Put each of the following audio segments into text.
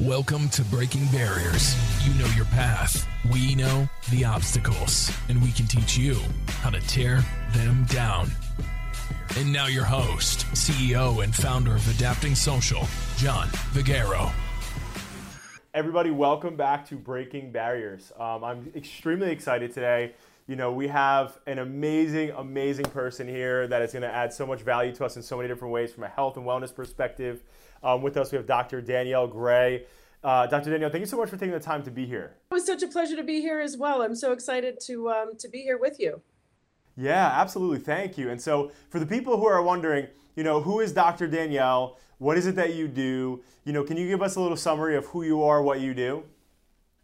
Welcome to Breaking Barriers. You know your path. We know the obstacles, and we can teach you how to tear them down. And now, your host, CEO, and founder of Adapting Social, John Vaghela. Everybody, welcome back to Breaking Barriers. Um, I'm extremely excited today. You know, we have an amazing, amazing person here that is going to add so much value to us in so many different ways from a health and wellness perspective. Um, with us, we have Dr. Danielle Gray. Uh, Dr. Danielle, thank you so much for taking the time to be here. It was such a pleasure to be here as well. I'm so excited to um, to be here with you. Yeah, absolutely. Thank you. And so, for the people who are wondering, you know, who is Dr. Danielle? What is it that you do? You know, can you give us a little summary of who you are, what you do?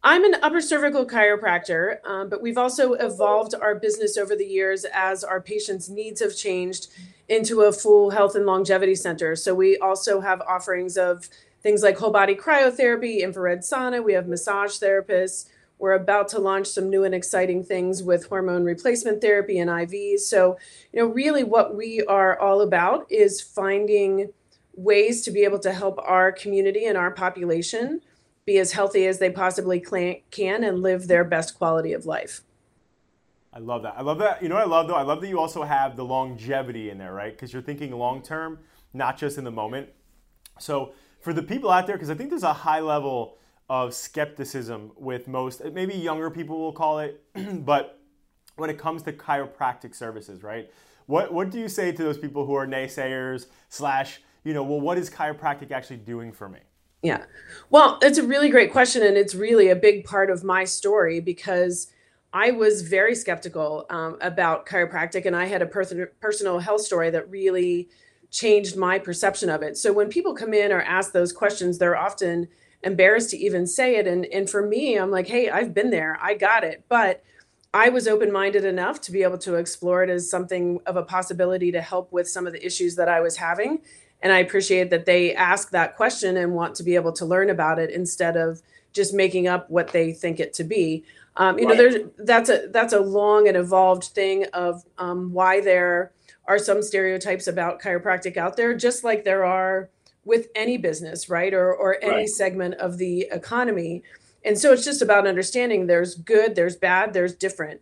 I'm an upper cervical chiropractor, um, but we've also evolved our business over the years as our patients' needs have changed into a full health and longevity center. So we also have offerings of things like whole body cryotherapy, infrared sauna. We have massage therapists. We're about to launch some new and exciting things with hormone replacement therapy and IVs. So, you know, really what we are all about is finding ways to be able to help our community and our population be as healthy as they possibly can and live their best quality of life. I love that. I love that. You know what I love though? I love that you also have the longevity in there, right? Because you're thinking long term, not just in the moment. So for the people out there, because I think there's a high level of skepticism with most, maybe younger people will call it, but when it comes to chiropractic services, right? What what do you say to those people who are naysayers slash, you know, well, what is chiropractic actually doing for me? Yeah. Well, it's a really great question. And it's really a big part of my story because I was very skeptical um, about chiropractic and I had a per- personal health story that really changed my perception of it. So when people come in or ask those questions, they're often embarrassed to even say it. And, and for me, I'm like, hey, I've been there, I got it. But I was open minded enough to be able to explore it as something of a possibility to help with some of the issues that I was having. And I appreciate that they ask that question and want to be able to learn about it instead of just making up what they think it to be. Um, you right. know, there's that's a that's a long and evolved thing of um, why there are some stereotypes about chiropractic out there, just like there are with any business, right? Or, or any right. segment of the economy. And so it's just about understanding there's good, there's bad, there's different.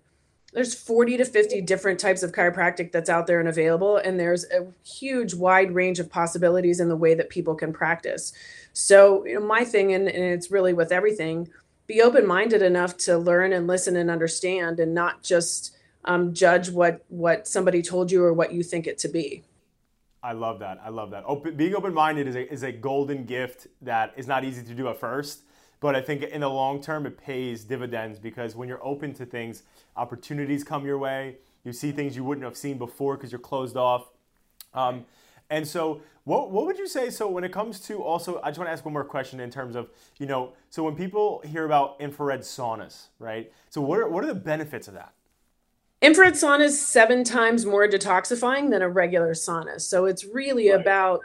There's 40 to 50 different types of chiropractic that's out there and available. And there's a huge wide range of possibilities in the way that people can practice. So, you know, my thing, and, and it's really with everything, be open minded enough to learn and listen and understand and not just um, judge what what somebody told you or what you think it to be. I love that. I love that. Open, being open minded is a, is a golden gift that is not easy to do at first, but I think in the long term it pays dividends because when you're open to things, opportunities come your way. You see things you wouldn't have seen before because you're closed off. Um, and so, what, what would you say? So, when it comes to also, I just want to ask one more question in terms of, you know, so when people hear about infrared saunas, right? So, what are, what are the benefits of that? Infrared sauna is seven times more detoxifying than a regular sauna. So it's really right. about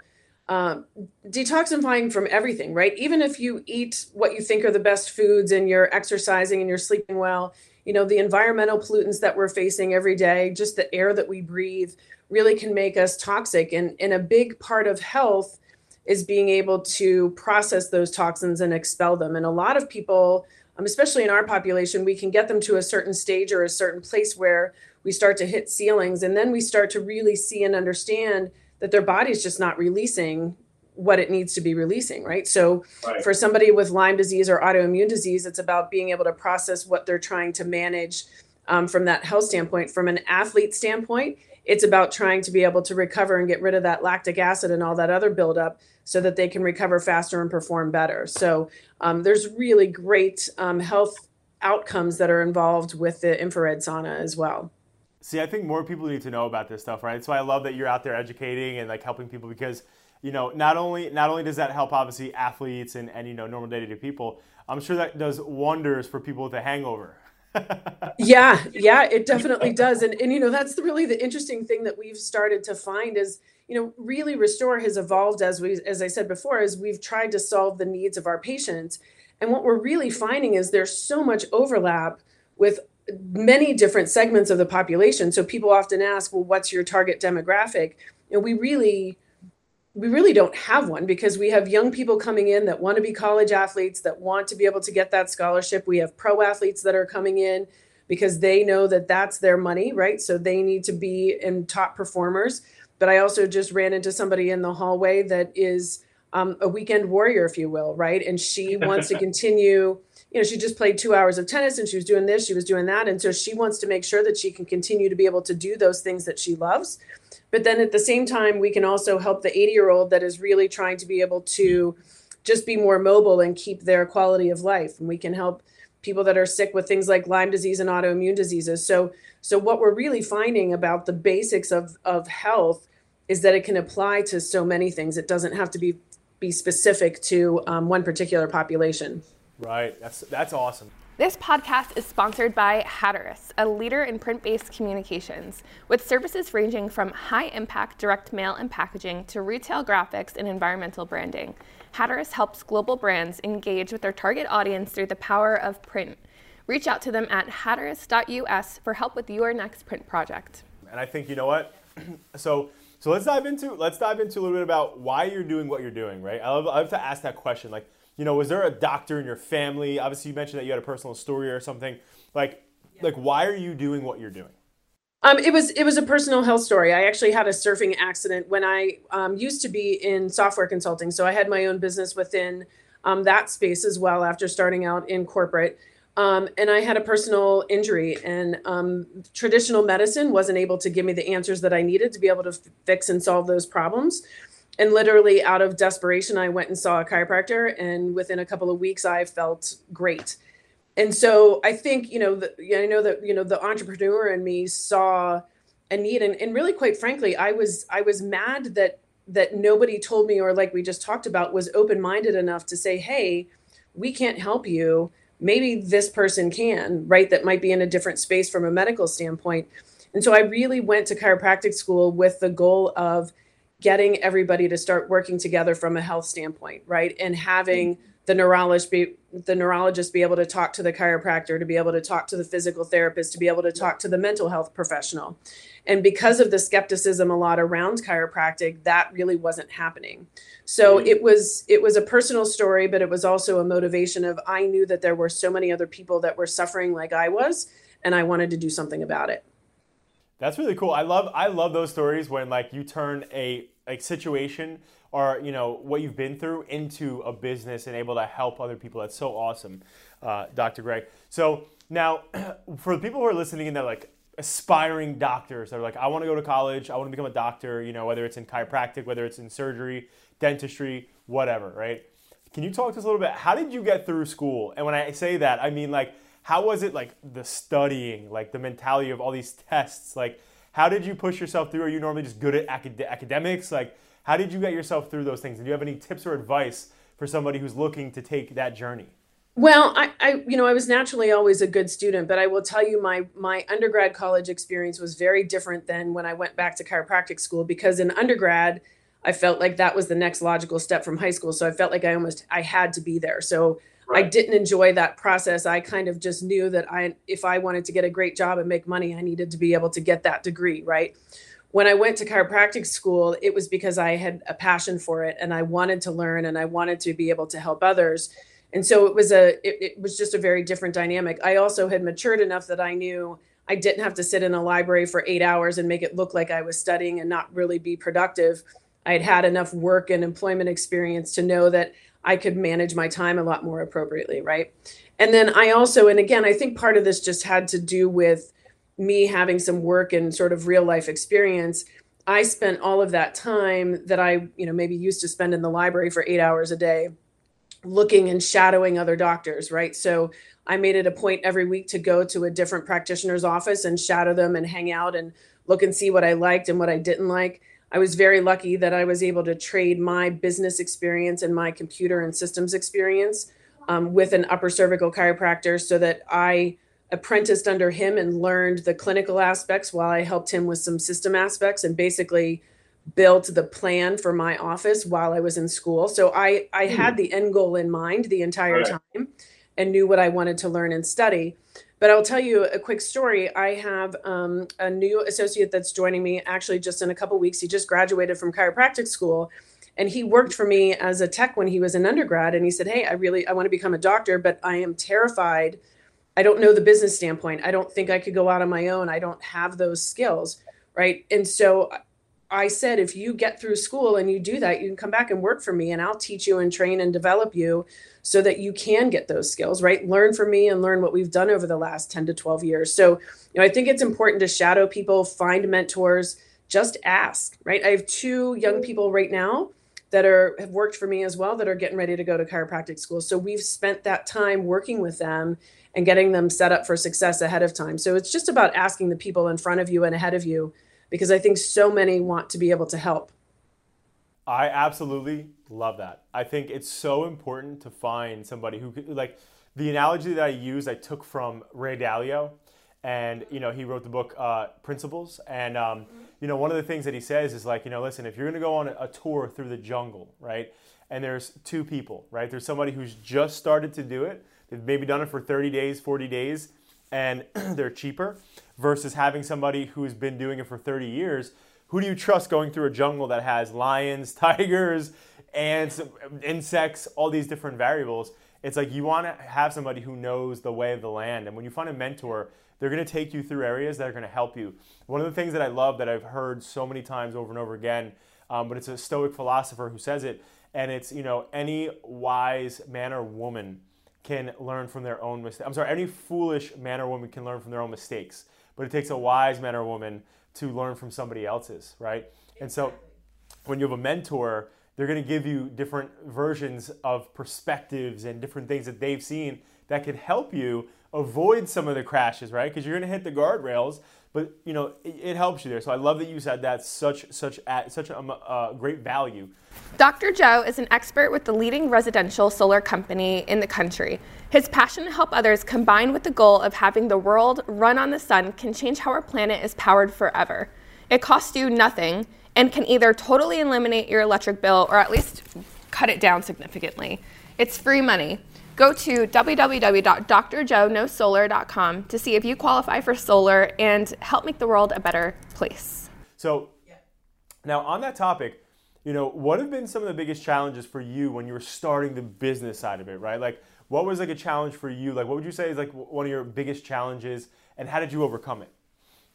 um, detoxifying from everything, right? Even if you eat what you think are the best foods and you're exercising and you're sleeping well, you know, the environmental pollutants that we're facing every day, just the air that we breathe, really can make us toxic. And, and a big part of health is being able to process those toxins and expel them. And a lot of people um, especially in our population, we can get them to a certain stage or a certain place where we start to hit ceilings. And then we start to really see and understand that their body's just not releasing what it needs to be releasing, right? So right. for somebody with Lyme disease or autoimmune disease, it's about being able to process what they're trying to manage um, from that health standpoint. From an athlete standpoint, it's about trying to be able to recover and get rid of that lactic acid and all that other buildup so that they can recover faster and perform better. So um, there's really great um, health outcomes that are involved with the infrared sauna as well. See, I think more people need to know about this stuff, right? So I love that you're out there educating and like helping people because you know not only not only does that help obviously athletes and, and you know normal day-to-day people, I'm sure that does wonders for people with a hangover. yeah, yeah, it definitely does. And and you know that's the, really the interesting thing that we've started to find is you know really restore has evolved as we as i said before as we've tried to solve the needs of our patients and what we're really finding is there's so much overlap with many different segments of the population. So people often ask well what's your target demographic? And we really we really don't have one because we have young people coming in that want to be college athletes that want to be able to get that scholarship. We have pro athletes that are coming in because they know that that's their money right? So they need to be in top performers. But i also just ran into somebody in the hallway that is um, a weekend warrior if you will right? And she wants to continue you know she just played two hours of tennis and she was doing this she was doing that and so she wants to make sure that she can continue to be able to do those things that she loves but then at the same time, we can also help the 80 year old that is really trying to be able to just be more mobile and keep their quality of life. And we can help people that are sick with things like Lyme disease and autoimmune diseases. So, so what we're really finding about the basics of, of health is that it can apply to so many things. It doesn't have to be be specific to um, one particular population. Right. That's that's awesome. This podcast is sponsored by Hatteras, a leader in print based communications, with services ranging from high impact direct mail and packaging to retail graphics and environmental branding. Hatteras helps global brands engage with their target audience through the power of print. Reach out to them at hatteras.us for help with your next print project. And I think you know what? so so let's dive into let's dive into a little bit about why you're doing what you're doing, right? I love, I love to ask that question. Like you know, was there a doctor in your family? Obviously, you mentioned that you had a personal story or something. Like, yeah. like why are you doing what you're doing? Um, it was it was a personal health story. I actually had a surfing accident when I um, used to be in software consulting, so I had my own business within um, that space as well after starting out in corporate. Um, and I had a personal injury, and um, traditional medicine wasn't able to give me the answers that I needed to be able to f- fix and solve those problems and literally out of desperation i went and saw a chiropractor and within a couple of weeks i felt great. And so i think you know the, i know that you know the entrepreneur in me saw a need. And, and really quite frankly i was i was mad that that nobody told me or like we just talked about was open-minded enough to say hey we can't help you. Maybe this person can right? That might be in a different space from a medical standpoint. And so i really went to chiropractic school with the goal of getting everybody to start working together from a health standpoint, right? And having the neurologist be the neurologist be able to talk to the chiropractor, to be able to talk to the physical therapist, to be able to talk to the mental health professional. And because of the skepticism a lot around chiropractic, that really wasn't happening. So mm-hmm. it was it was a personal story, but it was also a motivation of I knew that there were so many other people that were suffering like I was, and I wanted to do something about it. That's really cool. I love I love those stories when like you turn a like situation or you know what you've been through into a business and able to help other people. That's so awesome, uh, Dr. Gray. So now, for the people who are listening and they're like aspiring doctors, they're like, I want to go to college, I want to become a doctor. You know, whether it's in chiropractic, whether it's in surgery, dentistry, whatever, right? Can you talk to us a little bit? How did you get through school? And when I say that, I mean like, how was it like the studying, like the mentality of all these tests, like how did you push yourself through? Are you normally just good at acad- academics? Like, how did you get yourself through those things? And do you have any tips or advice for somebody who's looking to take that journey? Well, I, I, you know, I was naturally always a good student, but I will tell you, my my undergrad college experience was very different than when I went back to chiropractic school because in undergrad, I felt like that was the next logical step from high school. So I felt like I almost I had to be there. So Right. I didn't enjoy that process. I kind of just knew that I if I wanted to get a great job and make money, I needed to be able to get that degree, right? When I went to chiropractic school, it was because I had a passion for it and I wanted to learn and I wanted to be able to help others. And so it was a it, it was just a very different dynamic. I also had matured enough that I knew I didn't have to sit in a library for 8 hours and make it look like I was studying and not really be productive. I had had enough work and employment experience to know that I could manage my time a lot more appropriately, right? And then I also, and again, I think part of this just had to do with me having some work and sort of real life experience. I spent all of that time that I, you know, maybe used to spend in the library for eight hours a day looking and shadowing other doctors, right? So I made it a point every week to go to a different practitioner's office and shadow them and hang out and look and see what I liked and what I didn't like. I was very lucky that I was able to trade my business experience and my computer and systems experience um, with an upper cervical chiropractor so that I apprenticed under him and learned the clinical aspects while I helped him with some system aspects and basically built the plan for my office while I was in school. So I I had hmm. the end goal in mind the entire right. time and knew what I wanted to learn and study. But I'll tell you a quick story. I have um, a new associate that's joining me actually just in a couple weeks. He just graduated from chiropractic school. and he worked for me as a tech when he was an undergrad and he said hey i really i want to become a doctor but i am terrified i don't know the business standpoint i don't think i could go out on my own i don't have those skills right and so i said if you get through school and you do that you can come back and work for me and i'll teach you and train and develop you so that you can get those skills right learn from me and learn what we've done over the last 10 to 12 years so you know i think it's important to shadow people find mentors just ask right i have two young people right now that are have worked for me as well that are getting ready to go to chiropractic school. So we've spent that time working with them and getting them set up for success ahead of time. So it's just about asking the people in front of you and ahead of you because I think so many want to be able to help. I absolutely love that. I think it's so important to find somebody who like the analogy that I use I took from Ray Dalio and you know he wrote the book uh, Principles, and um, you know one of the things that he says is like you know listen if you're going to go on a, tour through the jungle, right? And there's two people, right? There's somebody who's just started to do it. They've maybe done it for 30 days, 40 days, and they're cheaper, versus having somebody who's been doing it for 30 years. Who do you trust going through a jungle that has lions, tigers, ants, insects, all these different variables? It's like you want to have somebody who knows the way of the land. And when you find a mentor, they're going to take you through areas that are going to help you. One of the things that I love that I've heard so many times over and over again, um, but it's a Stoic philosopher who says it, and it's you know any wise man or woman can learn from their own mistakes. I'm sorry, any foolish man or woman can learn from their own mistakes, but it takes a wise man or woman to learn from somebody else's, right? And so when you have a mentor, they're going to give you different versions of perspectives and different things that they've seen that could help you avoid some of the crashes, right? Because you're going to hit the guardrails, but you know it, it, helps you there. So I love that you said that such such at such a uh, great value. Dr. Joe is an expert with the leading residential solar company in the country. His passion to help others, combined with the goal of having the world run on the sun, can change how our planet is powered forever. It costs you nothing and can either totally eliminate your electric bill or at least cut it down significantly. It's free money. Go to www.drjoenosolar.com to see if you qualify for solar and help make the world a better place. So, now on that topic, you know, what have been some of the biggest challenges for you when you were starting the business side of it, right? Like, what was like a challenge for you? Like, what would you say is like one of your biggest challenges, and how did you overcome it?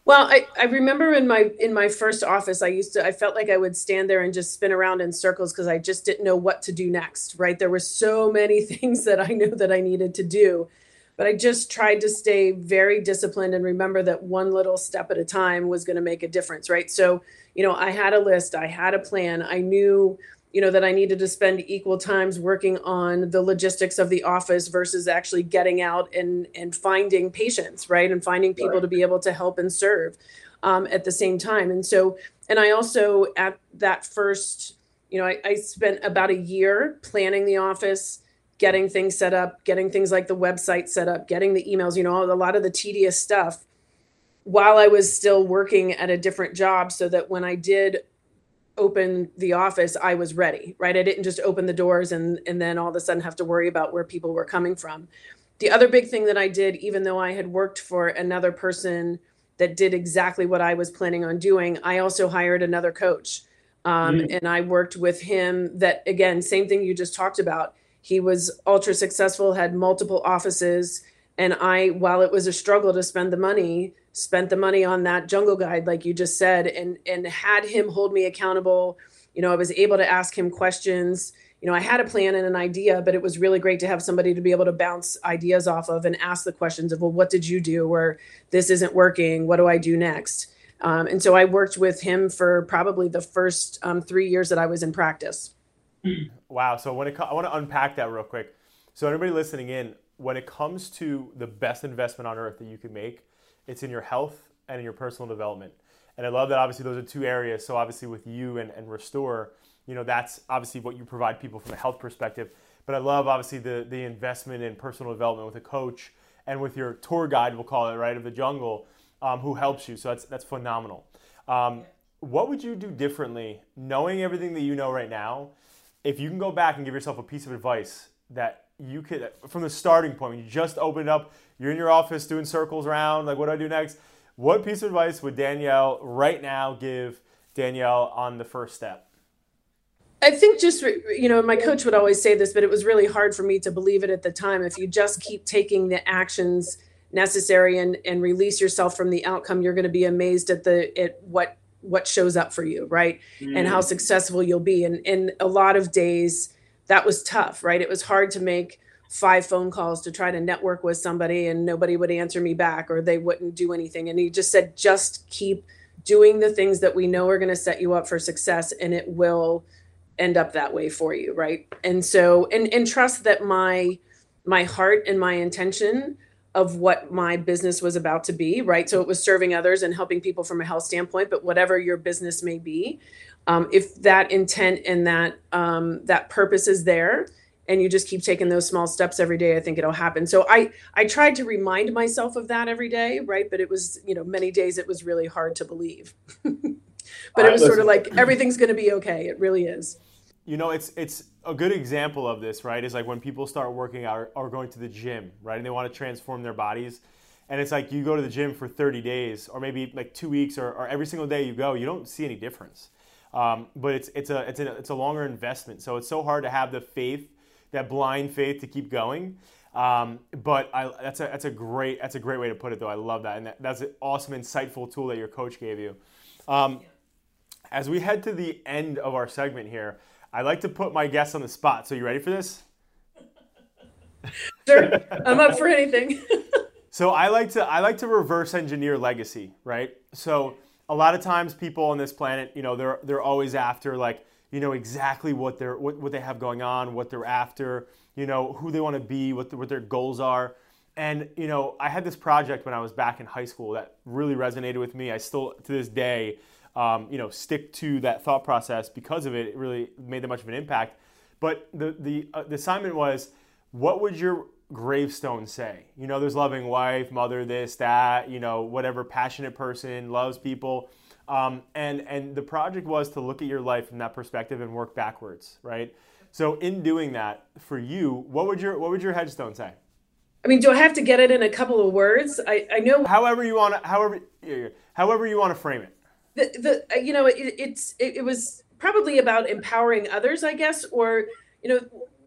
Well, I, I remember in my in my first office, I used to I felt like I would stand there and just spin around in circles because I just didn't know what to do next. Right, there were so many things that I knew that I needed to do, but I just tried to stay very disciplined and remember that one little step at a time was going to make a difference. Right, so you know I had a list, I had a plan, I knew you know that i needed to spend equal times working on the logistics of the office versus actually getting out and and finding patients right and finding people right. to be able to help and serve um, at the same time and so and i also at that first you know I, I spent about a year planning the office getting things set up getting things like the website set up getting the emails you know a lot of the tedious stuff while i was still working at a different job so that when i did open the office, I was ready, right? I didn't just open the doors and and then all of a sudden have to worry about where people were coming from. The other big thing that I did, even though I had worked for another person that did exactly what I was planning on doing, I also hired another coach. Um, mm. And I worked with him that, again, same thing you just talked about. He was ultra successful, had multiple offices. And I, while it was a struggle to spend the money, spent the money on that jungle guide like you just said and and had him hold me accountable. You know i was able to ask him questions. You know i had a plan and an idea but it was really great to have somebody to be able to bounce ideas off of and ask the questions of well what did you do? Or this isn't working. What do i do next? Um, and so i worked with him for probably the first um, three years that i was in practice. Wow. So when it, i want to unpack that real quick. So anybody listening in when it comes to the best investment on earth that you can make it's in your health and in your personal development. And I love that obviously those are two areas. So obviously with you and, and Restore, you know, that's obviously what you provide people from a health perspective. But I love obviously the the investment in personal development with a coach and with your tour guide, we'll call it, right, of the jungle, um, who helps you. So that's that's phenomenal. Um, what would you do differently, knowing everything that you know right now? If you can go back and give yourself a piece of advice that you could, from the starting point, when you just opened up, you're in your office doing circles around, like, what do I do next? What piece of advice would Danielle right now give Danielle on the first step? I think just, you know, my coach would always say this, but it was really hard for me to believe it at the time. If you just keep taking the actions necessary and, and release yourself from the outcome, you're going to be amazed at the, at what, what shows up for you. Right. Mm. And how mm. successful you'll be. And, and a lot of days that was tough, right? It was hard to make five phone calls to try to network with somebody and nobody would answer me back or they wouldn't do anything. And he just said, just keep doing the things that we know are going to set you up for success and it will, end up that way for you right and so and and trust that my my heart and my intention of what my business was about to be right so it was serving others and helping people from a health standpoint but whatever your business may be um, if that intent and that um, that purpose is there and you just keep taking those small steps every day i think it'll happen so i i tried to remind myself of that every day right but it was you know many days it was really hard to believe but it was sort of like everything's going to be okay it really is you know, it's it's a good example of this, right? Is like when people start working out or going to the gym, right? And they want to transform their bodies. And it's like you go to the gym for 30 days or maybe like two weeks or, or every single day you go, you don't see any difference. Um, but it's, it's, a, it's, a, it's a longer investment. So it's so hard to have the faith, that blind faith to keep going. Um, but I, that's, a, that's, a great, that's a great way to put it, though. I love that. And that, that's an awesome, insightful tool that your coach gave you. Um, as we head to the end of our segment here, I like to put my guests on the spot. So you ready for this? Sure, I'm up for anything. so I like to I like to reverse engineer legacy, right? So a lot of times people on this planet, you know, they're they're always after like you know exactly what they're what, what they have going on, what they're after, you know, who they want to be, what the, what their goals are. And you know, I had this project when I was back in high school that really resonated with me. I still to this day um, you know, stick to that thought process because of it. It really made that much of an impact. But the the, uh, the assignment was, what would your gravestone say? You know, there's loving wife, mother, this, that. You know, whatever passionate person loves people. Um, and and the project was to look at your life from that perspective and work backwards, right? So in doing that, for you, what would your what would your headstone say? I mean, do I have to get it in a couple of words? I, I know. However you want to, however, however you want to frame it the, the uh, you know it, it's it, it, was probably about empowering others i guess or you know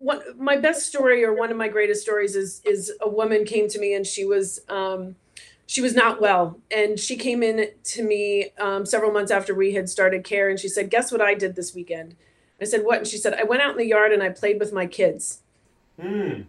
one my best story or one of my greatest stories is is a woman came to me and she was um she was not well and she came in to me um, several months after we had started care and she said guess what i did this weekend i said what and she said i went out in the yard and i played with my kids mm.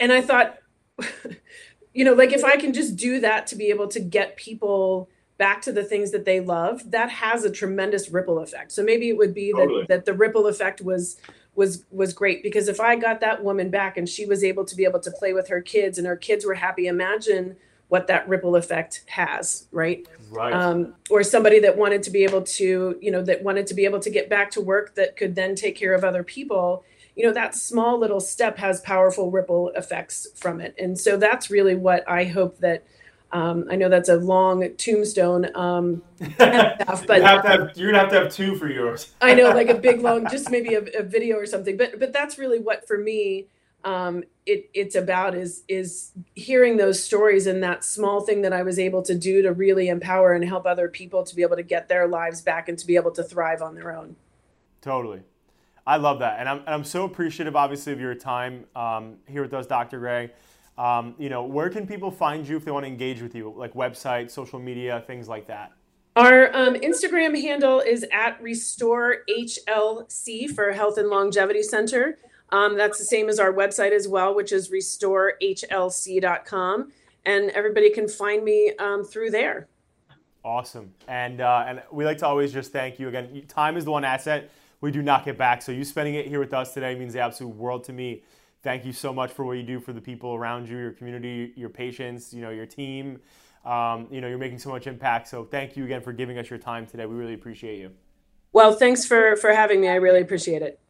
and i thought you know like if i can just do that to be able to get people back to the things that they love, that has a tremendous ripple effect. So maybe it would be totally. that, that the ripple effect was was was great because if I got that woman back and she was able to be able to play with her kids and her kids were happy, imagine what that ripple effect has, right? Right. Um, or somebody that wanted to be able to, you know, that wanted to be able to get back to work that could then take care of other people. You know, that small little step has powerful ripple effects from it. And so that's really what I hope that um, I know that's a long tombstone. Um, stuff, but you have to have, you're gonna have to have two for yours. I know, like a big long, just maybe a, a, video or something. But but that's really what for me um, it it's about is is hearing those stories and that small thing that I was able to do to really empower and help other people to be able to get their lives back and to be able to thrive on their own. Totally. I love that, and I'm, and I'm so appreciative, obviously, of your time um, here with us, Dr. Gray. Um, you know, where can people find you if they want to engage with you, like website, social media, things like that? Our um, Instagram handle is at Restore HLC for Health and Longevity Center. Um, that's the same as our website as well, which is restorehlc.com. And everybody can find me um, through there. Awesome. And, uh, and we like to always just thank you again. Time is the one asset we do not get back. So you spending it here with us today means the absolute world to me. Thank you so much for what you do for the people around you, your community, your patients, you know, your team. Um, you know, you're making so much impact. So thank you again for giving us your time today. We really appreciate you. Well, thanks for for having me. I really appreciate it.